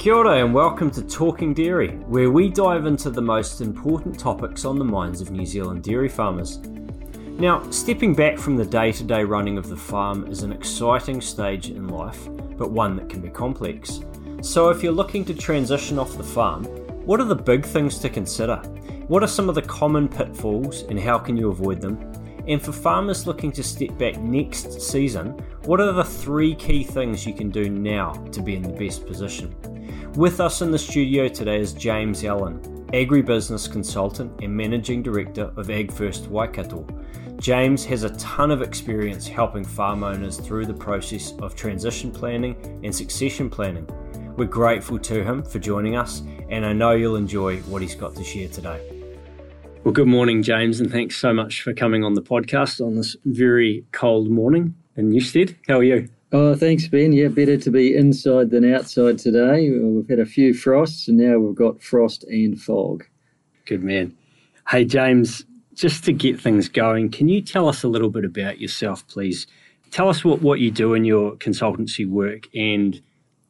Kia ora and welcome to Talking Dairy, where we dive into the most important topics on the minds of New Zealand dairy farmers. Now, stepping back from the day to day running of the farm is an exciting stage in life, but one that can be complex. So, if you're looking to transition off the farm, what are the big things to consider? What are some of the common pitfalls and how can you avoid them? And for farmers looking to step back next season, what are the three key things you can do now to be in the best position? With us in the studio today is James Allen, agribusiness consultant and managing director of AgFirst Waikato. James has a ton of experience helping farm owners through the process of transition planning and succession planning. We're grateful to him for joining us, and I know you'll enjoy what he's got to share today. Well, good morning, James, and thanks so much for coming on the podcast on this very cold morning in Newstead. How are you? Oh, thanks, Ben. Yeah, better to be inside than outside today. We've had a few frosts and now we've got frost and fog. Good man. Hey, James, just to get things going, can you tell us a little bit about yourself, please? Tell us what, what you do in your consultancy work and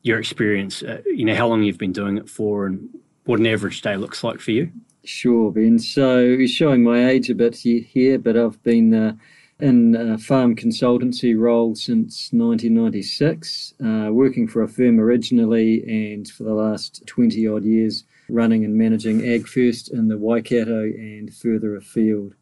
your experience, uh, you know, how long you've been doing it for and what an average day looks like for you. Sure, Ben. So, it's showing my age a bit here, but I've been. Uh, in a farm consultancy role since 1996, uh, working for a firm originally and for the last 20 odd years running and managing AgFirst in the Waikato and further afield.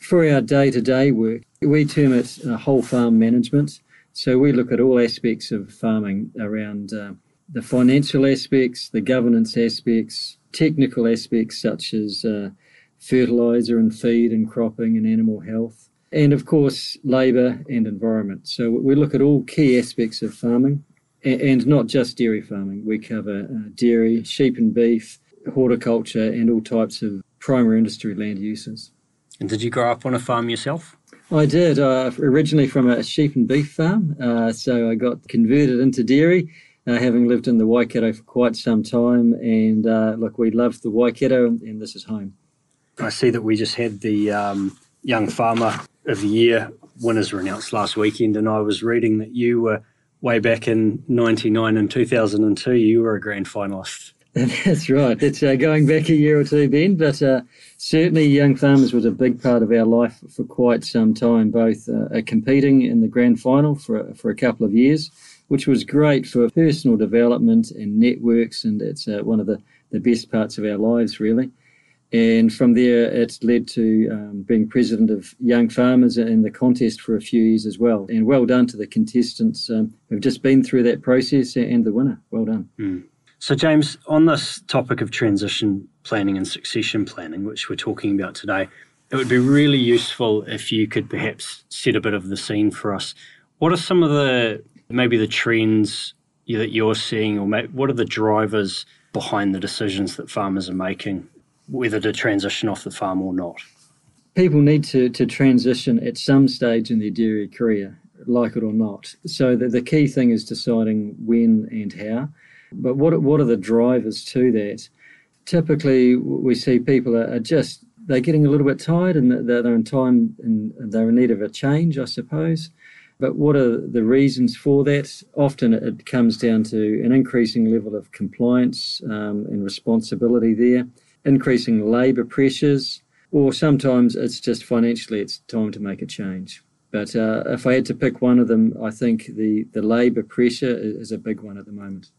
For our day to day work, we term it uh, whole farm management. So we look at all aspects of farming around uh, the financial aspects, the governance aspects, technical aspects such as uh, fertiliser and feed and cropping and animal health and of course labour and environment. So we look at all key aspects of farming and not just dairy farming. We cover uh, dairy, sheep and beef, horticulture, and all types of primary industry land uses. And did you grow up on a farm yourself? I did. Uh, originally from a sheep and beef farm, uh, so I got converted into dairy. Uh, having lived in the Waikato for quite some time, and uh, look, we love the Waikato, and this is home. I see that we just had the um, young farmer of the year winners were announced last weekend, and I was reading that you were way back in '99 and 2002. You were a grand finalist. That's right. It's uh, going back a year or two, Ben, but uh, certainly Young Farmers was a big part of our life for quite some time, both uh, competing in the grand final for, for a couple of years, which was great for personal development and networks, and it's uh, one of the, the best parts of our lives, really. And from there, it's led to um, being president of Young Farmers in the contest for a few years as well. And well done to the contestants um, who've just been through that process and the winner. Well done. Mm. So, James, on this topic of transition planning and succession planning, which we're talking about today, it would be really useful if you could perhaps set a bit of the scene for us. What are some of the maybe the trends that you're seeing, or what are the drivers behind the decisions that farmers are making whether to transition off the farm or not? People need to, to transition at some stage in their dairy career, like it or not. So the, the key thing is deciding when and how. But what, what are the drivers to that? Typically, we see people are, are just they're getting a little bit tired and they're in time and they're in need of a change, I suppose. But what are the reasons for that? Often it comes down to an increasing level of compliance um, and responsibility there increasing labour pressures, or sometimes it's just financially it's time to make a change. But uh, if I had to pick one of them, I think the, the labour pressure is a big one at the moment.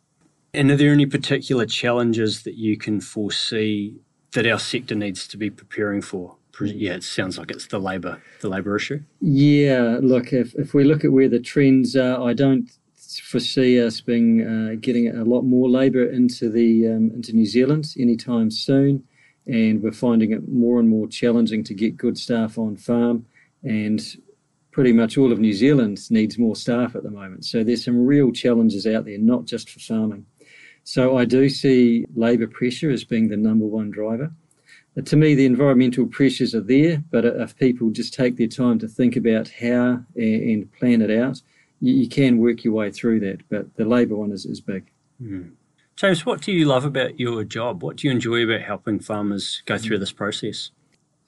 And are there any particular challenges that you can foresee that our sector needs to be preparing for? Yeah, it sounds like it's the labour the labour issue. Yeah, look, if, if we look at where the trends are, I don't foresee us being uh, getting a lot more labour into the um, into New Zealand anytime soon, and we're finding it more and more challenging to get good staff on farm, and pretty much all of New Zealand needs more staff at the moment. So there's some real challenges out there, not just for farming. So I do see labour pressure as being the number one driver. Uh, to me, the environmental pressures are there, but if people just take their time to think about how and plan it out, you, you, can work your way through that, but the labour one is, is big. Mm. James, what do you love about your job? What do you enjoy about helping farmers go through this process?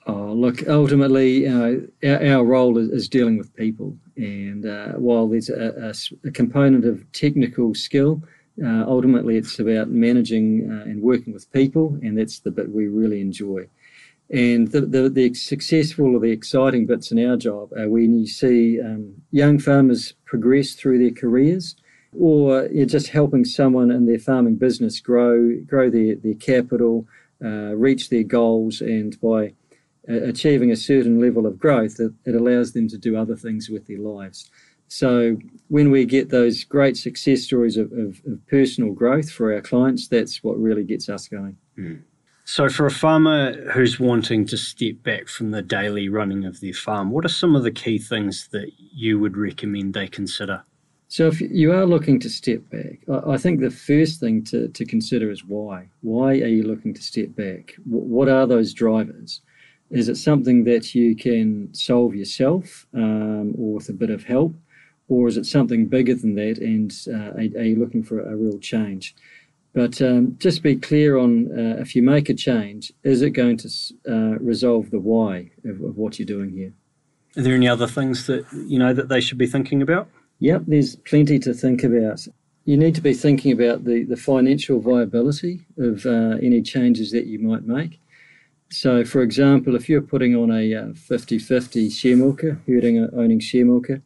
Oh, look, ultimately, our, our, role is, is, dealing with people. And uh, while there's a, a, a, component of technical skill, Uh, ultimately, it's about managing uh, and working with people, and that's the bit we really enjoy. And the, the, the, successful or the exciting bits in our job are when you see um, young farmers progress through their careers, or you're just helping someone in their farming business grow grow their, their capital, uh, reach their goals, and by achieving a certain level of growth, it, it allows them to do other things with their lives. So when we get those great success stories of, of, of, personal growth for our clients, that's what really gets us going. Mm. So, for a farmer who's wanting to step back from the daily running of their farm, what are some of the key things that you would recommend they consider? So, if you are looking to step back, I think the first thing to, to consider is why. Why are you looking to step back? What are those drivers? Is it something that you can solve yourself um, or with a bit of help? or is it something bigger than that? And uh, are, are, you looking for a, real change? But um, just be clear on uh, if you make a change, is it going to uh, resolve the why of, of, what you're doing here? Are there any other things that you know that they should be thinking about? Yep, there's plenty to think about. You need to be thinking about the, the financial viability of uh, any changes that you might make. So, for example, if you're putting on a 50 uh, 50 share milker, herding owning share milker,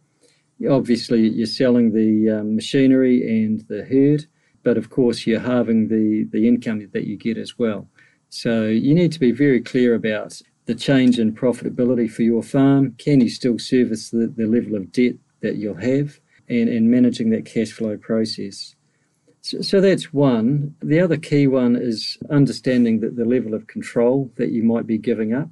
obviously you're selling the um, machinery and the herd, but of course you're halving the, the income that you get as well. So you need to be very clear about the change in profitability for your farm. Can you still service the, the level of debt that you'll have and, and managing that cash flow process? So, that's one. The other key one is understanding that the level of control that you might be giving up.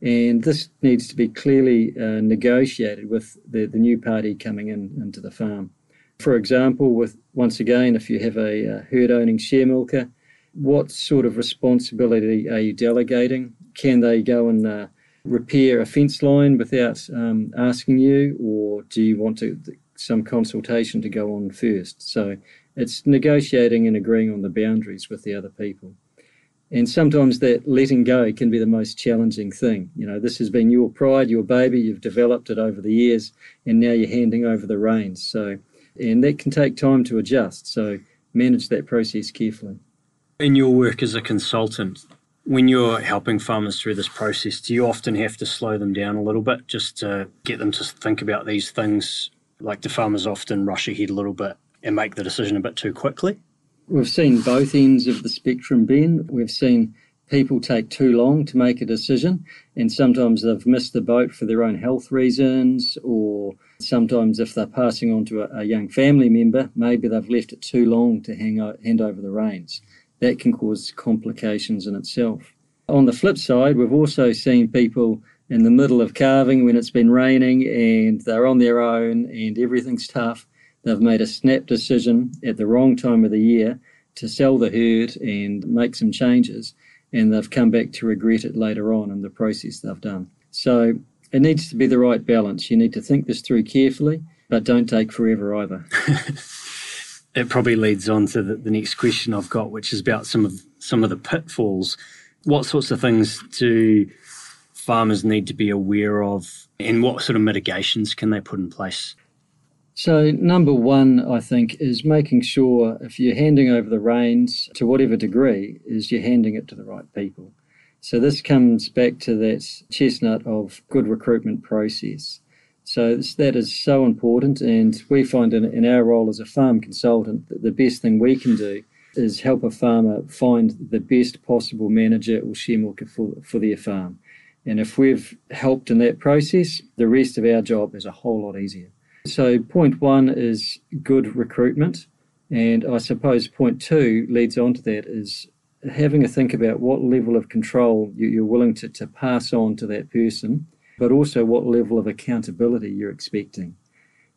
And this needs to be clearly uh, negotiated with the, the new party coming in into the farm. For example, with once again, if you have a, a herd owning share milker, what sort of responsibility are you delegating? Can they go and uh, repair a fence line without um, asking you, or do you want to some consultation to go on first? So it's negotiating and agreeing on the boundaries with the other people. And sometimes that letting go can be the most challenging thing. You know, this has been your pride, your baby, you've developed it over the years, and now you're handing over the reins. So, and that can take time to adjust. So, manage that process carefully. In your work as a consultant, when you're helping farmers through this process, do you often have to slow them down a little bit just to get them to think about these things? Like the farmers often rush ahead a little bit and make the decision a bit too quickly? We've seen both ends of the spectrum, Ben. We've seen people take too long to make a decision, and sometimes they've missed the boat for their own health reasons, or sometimes if they're passing on to a, a young family member, maybe they've left it too long to o- hand over the reins. That can cause complications in itself. On the flip side, we've also seen people in the middle of calving when it's been raining and they're on their own and everything's tough They've made a snap decision at the wrong time of the year to sell the herd and make some changes, and they've come back to regret it later on in the process they've done. So it needs to be the right balance. You need to think this through carefully, but don't take forever either. it probably leads on to the, the, next question I've got, which is about some of some of the pitfalls. What sorts of things do farmers need to be aware of, and what sort of mitigations can they put in place? So, number one, I think, is making sure if you're handing over the reins to whatever degree, is you're handing it to the right people. So, this comes back to that chestnut of good recruitment process. So, that is so important. And we find in, in our role as a farm consultant that the best thing we can do is help a farmer find the best possible manager or share milker for, for their farm. And if we've helped in that process, the rest of our job is a whole lot easier. So, point one is good recruitment. And I suppose point two leads on to that is having a think about what level of control you're willing to, to pass on to that person, but also what level of accountability you're expecting.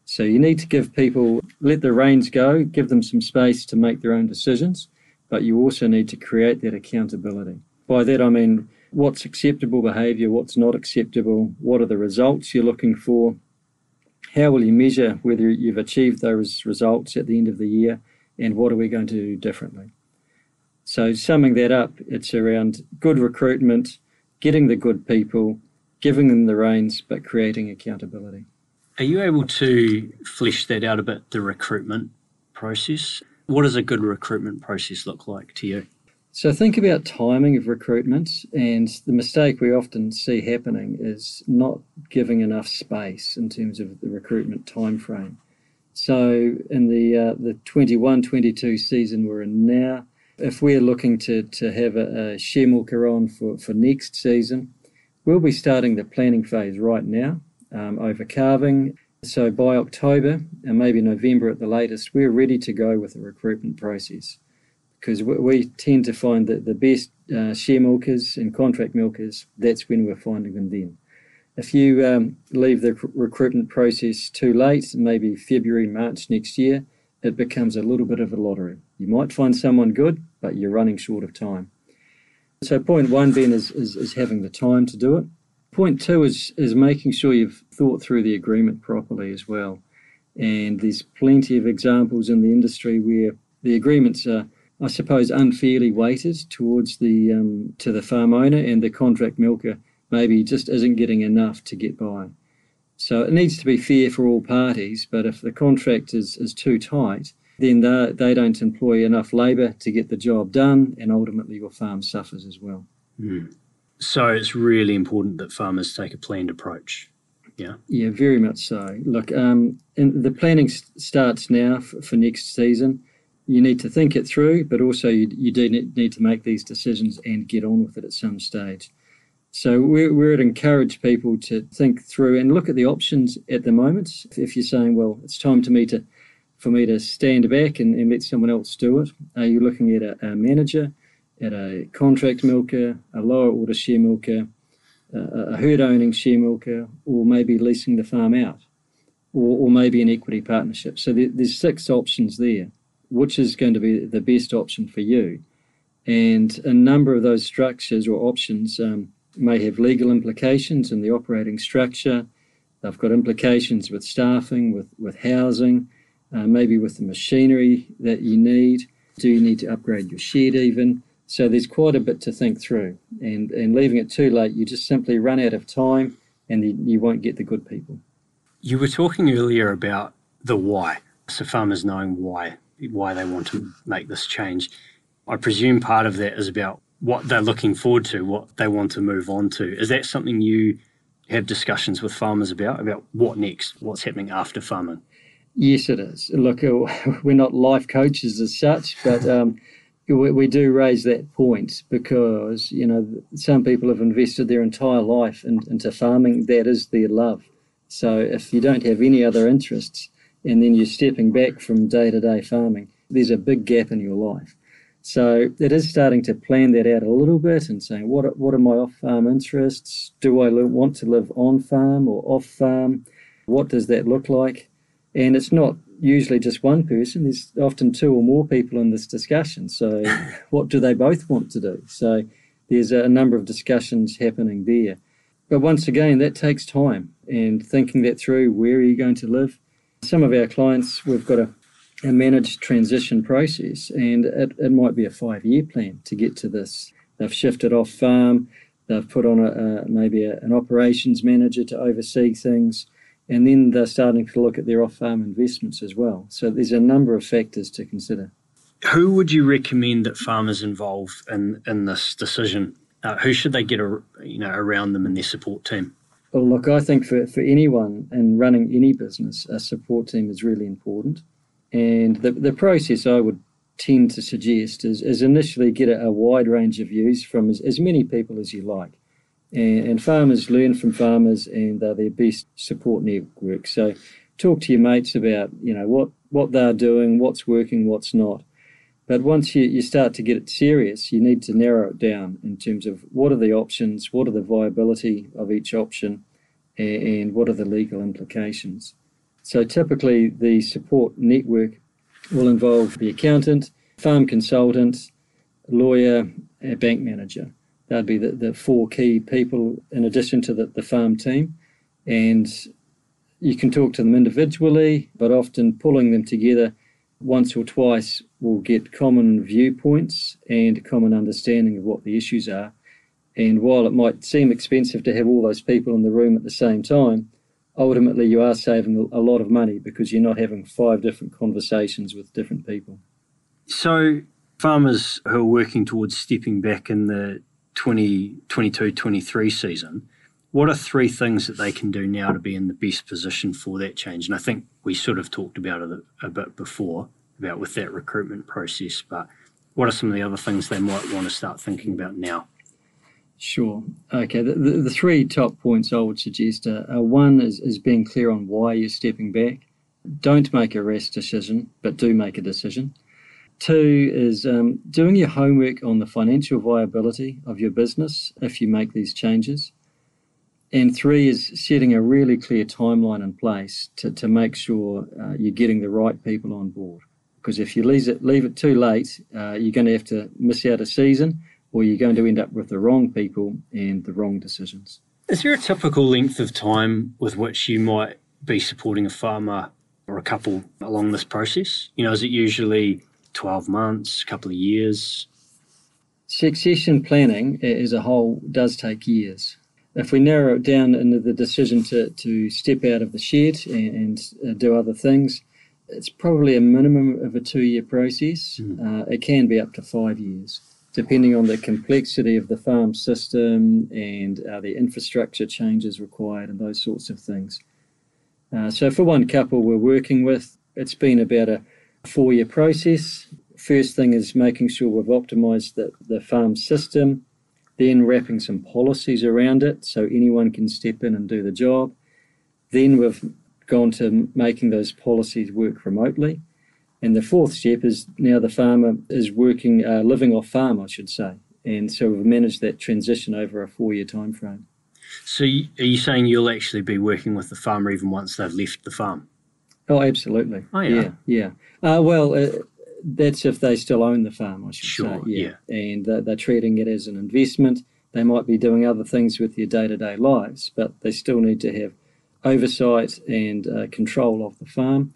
So you need to give people, let the reins go, give them some space to make their own decisions, but you also need to create that accountability. By that I mean what's acceptable behaviour, what's not acceptable, what are the results you're looking for, how will you measure whether you've achieved those results at the end of the year and what are we going to do differently? So, summing that up, it's around good recruitment, getting the good people, giving them the reins, but creating accountability. Are you able to flesh that out a bit, the recruitment process? What does a good recruitment process look like to you? So think about timing of recruitment, and the mistake we often see happening is not giving enough space in terms of the recruitment time frame. So in the uh, the 21-22 season we're in now, if we're looking to, to have a, a share milker on for, for next season, we'll be starting the planning phase right now um, over calving. So by October and maybe November at the latest, we're ready to go with the recruitment process because we, we tend to find that the best uh, share milkers and contract milkers, that's when we're finding them then. If you um, leave the recruitment process too late, maybe February, March next year, it becomes a little bit of a lottery. You might find someone good, but you're running short of time. So, point one, Ben, is, is, is having the time to do it. Point two is, is making sure you've thought through the agreement properly as well. And there's plenty of examples in the industry where the agreements are I suppose, unfairly weighted towards the um, to the farm owner, and the contract milker maybe just isn't getting enough to get by. So it needs to be fair for all parties. But if the contract is, is too tight, then they, they don't employ enough labour to get the job done, and ultimately your farm suffers as well. Mm. So it's really important that farmers take a planned approach. Yeah. Yeah, very much so. Look, um, the planning starts now for, for next season you need to think it through, but also you, you do need to make these decisions and get on with it at some stage. So we would encourage people to think through and look at the options at the moment. If you're saying, well, it's time to me to, for me to stand back and, and let someone else do it, are you looking at a, a manager, at a contract milker, a lower order share milker, a, a herd owning share milker, or maybe leasing the farm out, or, or maybe an equity partnership? So there, there's six options there which is going to be the best option for you. And a number of those structures or options um, may have legal implications in the operating structure. They've got implications with staffing, with, with housing, uh, maybe with the machinery that you need. Do you need to upgrade your shed even? So there's quite a bit to think through. And, and leaving it too late, you just simply run out of time and you, you won't get the good people. You were talking earlier about the why. So farmers knowing why why they want to make this change. I presume part of that is about what they're looking forward to, what they want to move on to. Is that something you have discussions with farmers about, about what next, what's happening after farming? Yes, it is. Look, we're not life coaches as such, but um, we, we, do raise that point because, you know, some people have invested their entire life in, into farming. That is their love. So if you don't have any other interests, and then you're stepping back from day to day farming, there's a big gap in your life. So it is starting to plan that out a little bit and saying, what, what are my off farm interests? Do I want to live on farm or off farm? What does that look like? And it's not usually just one person, there's often two or more people in this discussion. So, what do they both want to do? So, there's a number of discussions happening there. But once again, that takes time and thinking that through where are you going to live? Some of our clients, we've got a, a managed transition process, and it, it might be a five year plan to get to this. They've shifted off farm, they've put on a, a maybe a, an operations manager to oversee things, and then they're starting to look at their off farm investments as well. So there's a number of factors to consider. Who would you recommend that farmers involve in, in this decision? Uh, who should they get a, you know around them in their support team? Well, look, I think for, for anyone in running any business, a support team is really important. And the, the process I would tend to suggest is, is initially get a, a wide range of views from as, as many people as you like. And, and farmers learn from farmers and they're their best support network. So talk to your mates about, you know, what, what they're doing, what's working, what's not. But once you, you start to get it serious, you need to narrow it down in terms of what are the options, what are the viability of each option, and, and what are the legal implications. So typically, the support network will involve the accountant, farm consultant, lawyer, a bank manager. That'd be the, the four key people in addition to the, the farm team. And you can talk to them individually, but often pulling them together once or twice will get common viewpoints and a common understanding of what the issues are. And while it might seem expensive to have all those people in the room at the same time, ultimately you are saving a lot of money because you're not having five different conversations with different people. So, farmers who are working towards stepping back in the 2022 23 season, what are three things that they can do now to be in the best position for that change? And I think we sort of talked about it a, bit before, about with that recruitment process, but what are some of the other things they might want to start thinking about now? Sure. Okay. The, the, the three top points I would suggest are, are one is, is being clear on why you're stepping back. Don't make a rash decision, but do make a decision. Two is um, doing your homework on the financial viability of your business if you make these changes. And three is setting a really clear timeline in place to, to make sure uh, you're getting the right people on board. Because if you leave it, leave it too late, uh, you're going to have to miss out a season or you're going to end up with the wrong people and the wrong decisions. Is there a typical length of time with which you might be supporting a farmer or a couple along this process? You know, is it usually 12 months, a couple of years? Succession planning as a whole does take years. If we narrow it down into the decision to, to step out of the shed and, and uh, do other things, it's probably a minimum of a two year process. Mm. Uh, it can be up to five years depending on the complexity of the farm system and uh, the infrastructure changes required and those sorts of things. Uh, so, for one couple we're working with, it's been about a four year process. First thing is making sure we've optimized the, the farm system, then wrapping some policies around it so anyone can step in and do the job. Then we've gone to making those policies work remotely. And the fourth step is now the farmer is working, uh, living off farm, I should say. And so we've managed that transition over a four year time frame. So are you saying you'll actually be working with the farmer even once they've left the farm? Oh, absolutely. Oh, yeah. Yeah, yeah. Uh, well, uh, that's if they still own the farm, I should sure, say. Yeah. yeah. And uh, they're treating it as an investment. They might be doing other things with their day to day lives, but they still need to have oversight and uh, control of the farm.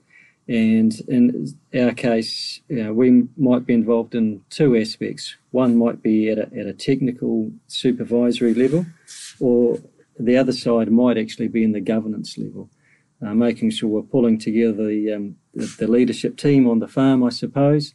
And in our case, you know, we might be involved in two aspects. One might be at a, at a technical supervisory level, or the other side might actually be in the governance level, uh, making sure we're pulling together the, um, the, the, leadership team on the farm, I suppose,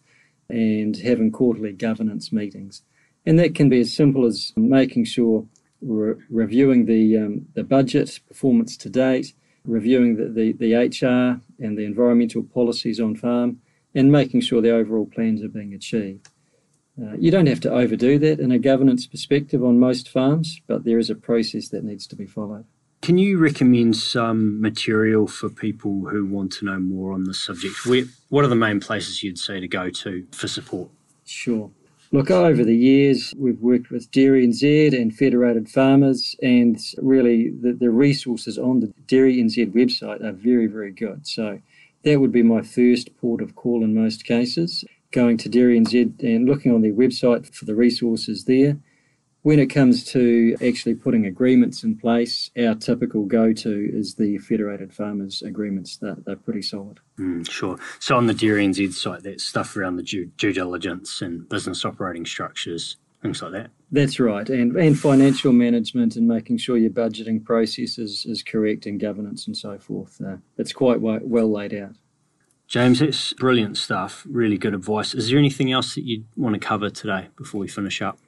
and having quarterly governance meetings. And that can be as simple as making sure we're reviewing the, um, the budget performance to date, reviewing the, the, the HR and the environmental policies on farm, and making sure the overall plans are being achieved. Uh, you don't have to overdo that in a governance perspective on most farms, but there is a process that needs to be followed. Can you recommend some material for people who want to know more on the subject? Where, what are the main places you'd say to go to for support? Sure. Look, over the years, we've worked with Dairy NZ and Federated Farmers, and really the, the resources on the Dairy NZ website are very, very good. So that would be my first port of call in most cases, going to Dairy NZ and looking on their website for the resources there. When it comes to actually putting agreements in place, our typical go to is the Federated Farmers agreements. They're, they're pretty solid. Mm, sure. So on the Dairy NZ site, that stuff around the due, due diligence and business operating structures, things like that. That's right, and and financial management and making sure your budgeting process is, is correct and governance and so forth. Uh, it's quite well laid out. James, that's brilliant stuff. Really good advice. Is there anything else that you'd want to cover today before we finish up?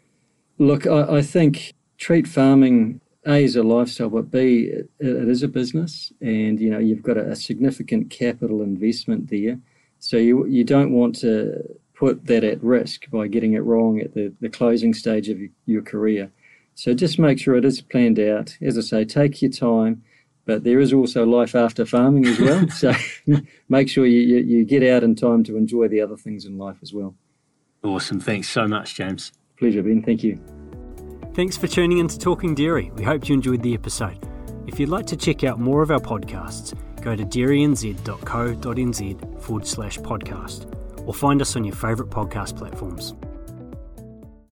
Look, I, I think treat farming a is a lifestyle, but B it, it is a business, and you know you've got a, a, significant capital investment there, so you you don't want to put that at risk by getting it wrong at the, the closing stage of your, career. So just make sure it is planned out. As I say, take your time, but there is also life after farming as well. so make sure you, you, you get out in time to enjoy the other things in life as well. Awesome. Thanks so much, James. Pleasure, Ben. Thank you. Thanks for tuning in to Talking Dairy. We hope you enjoyed the episode. If you'd like to check out more of our podcasts, go to dairynz.co.nz forward slash podcast or find us on your favourite podcast platforms.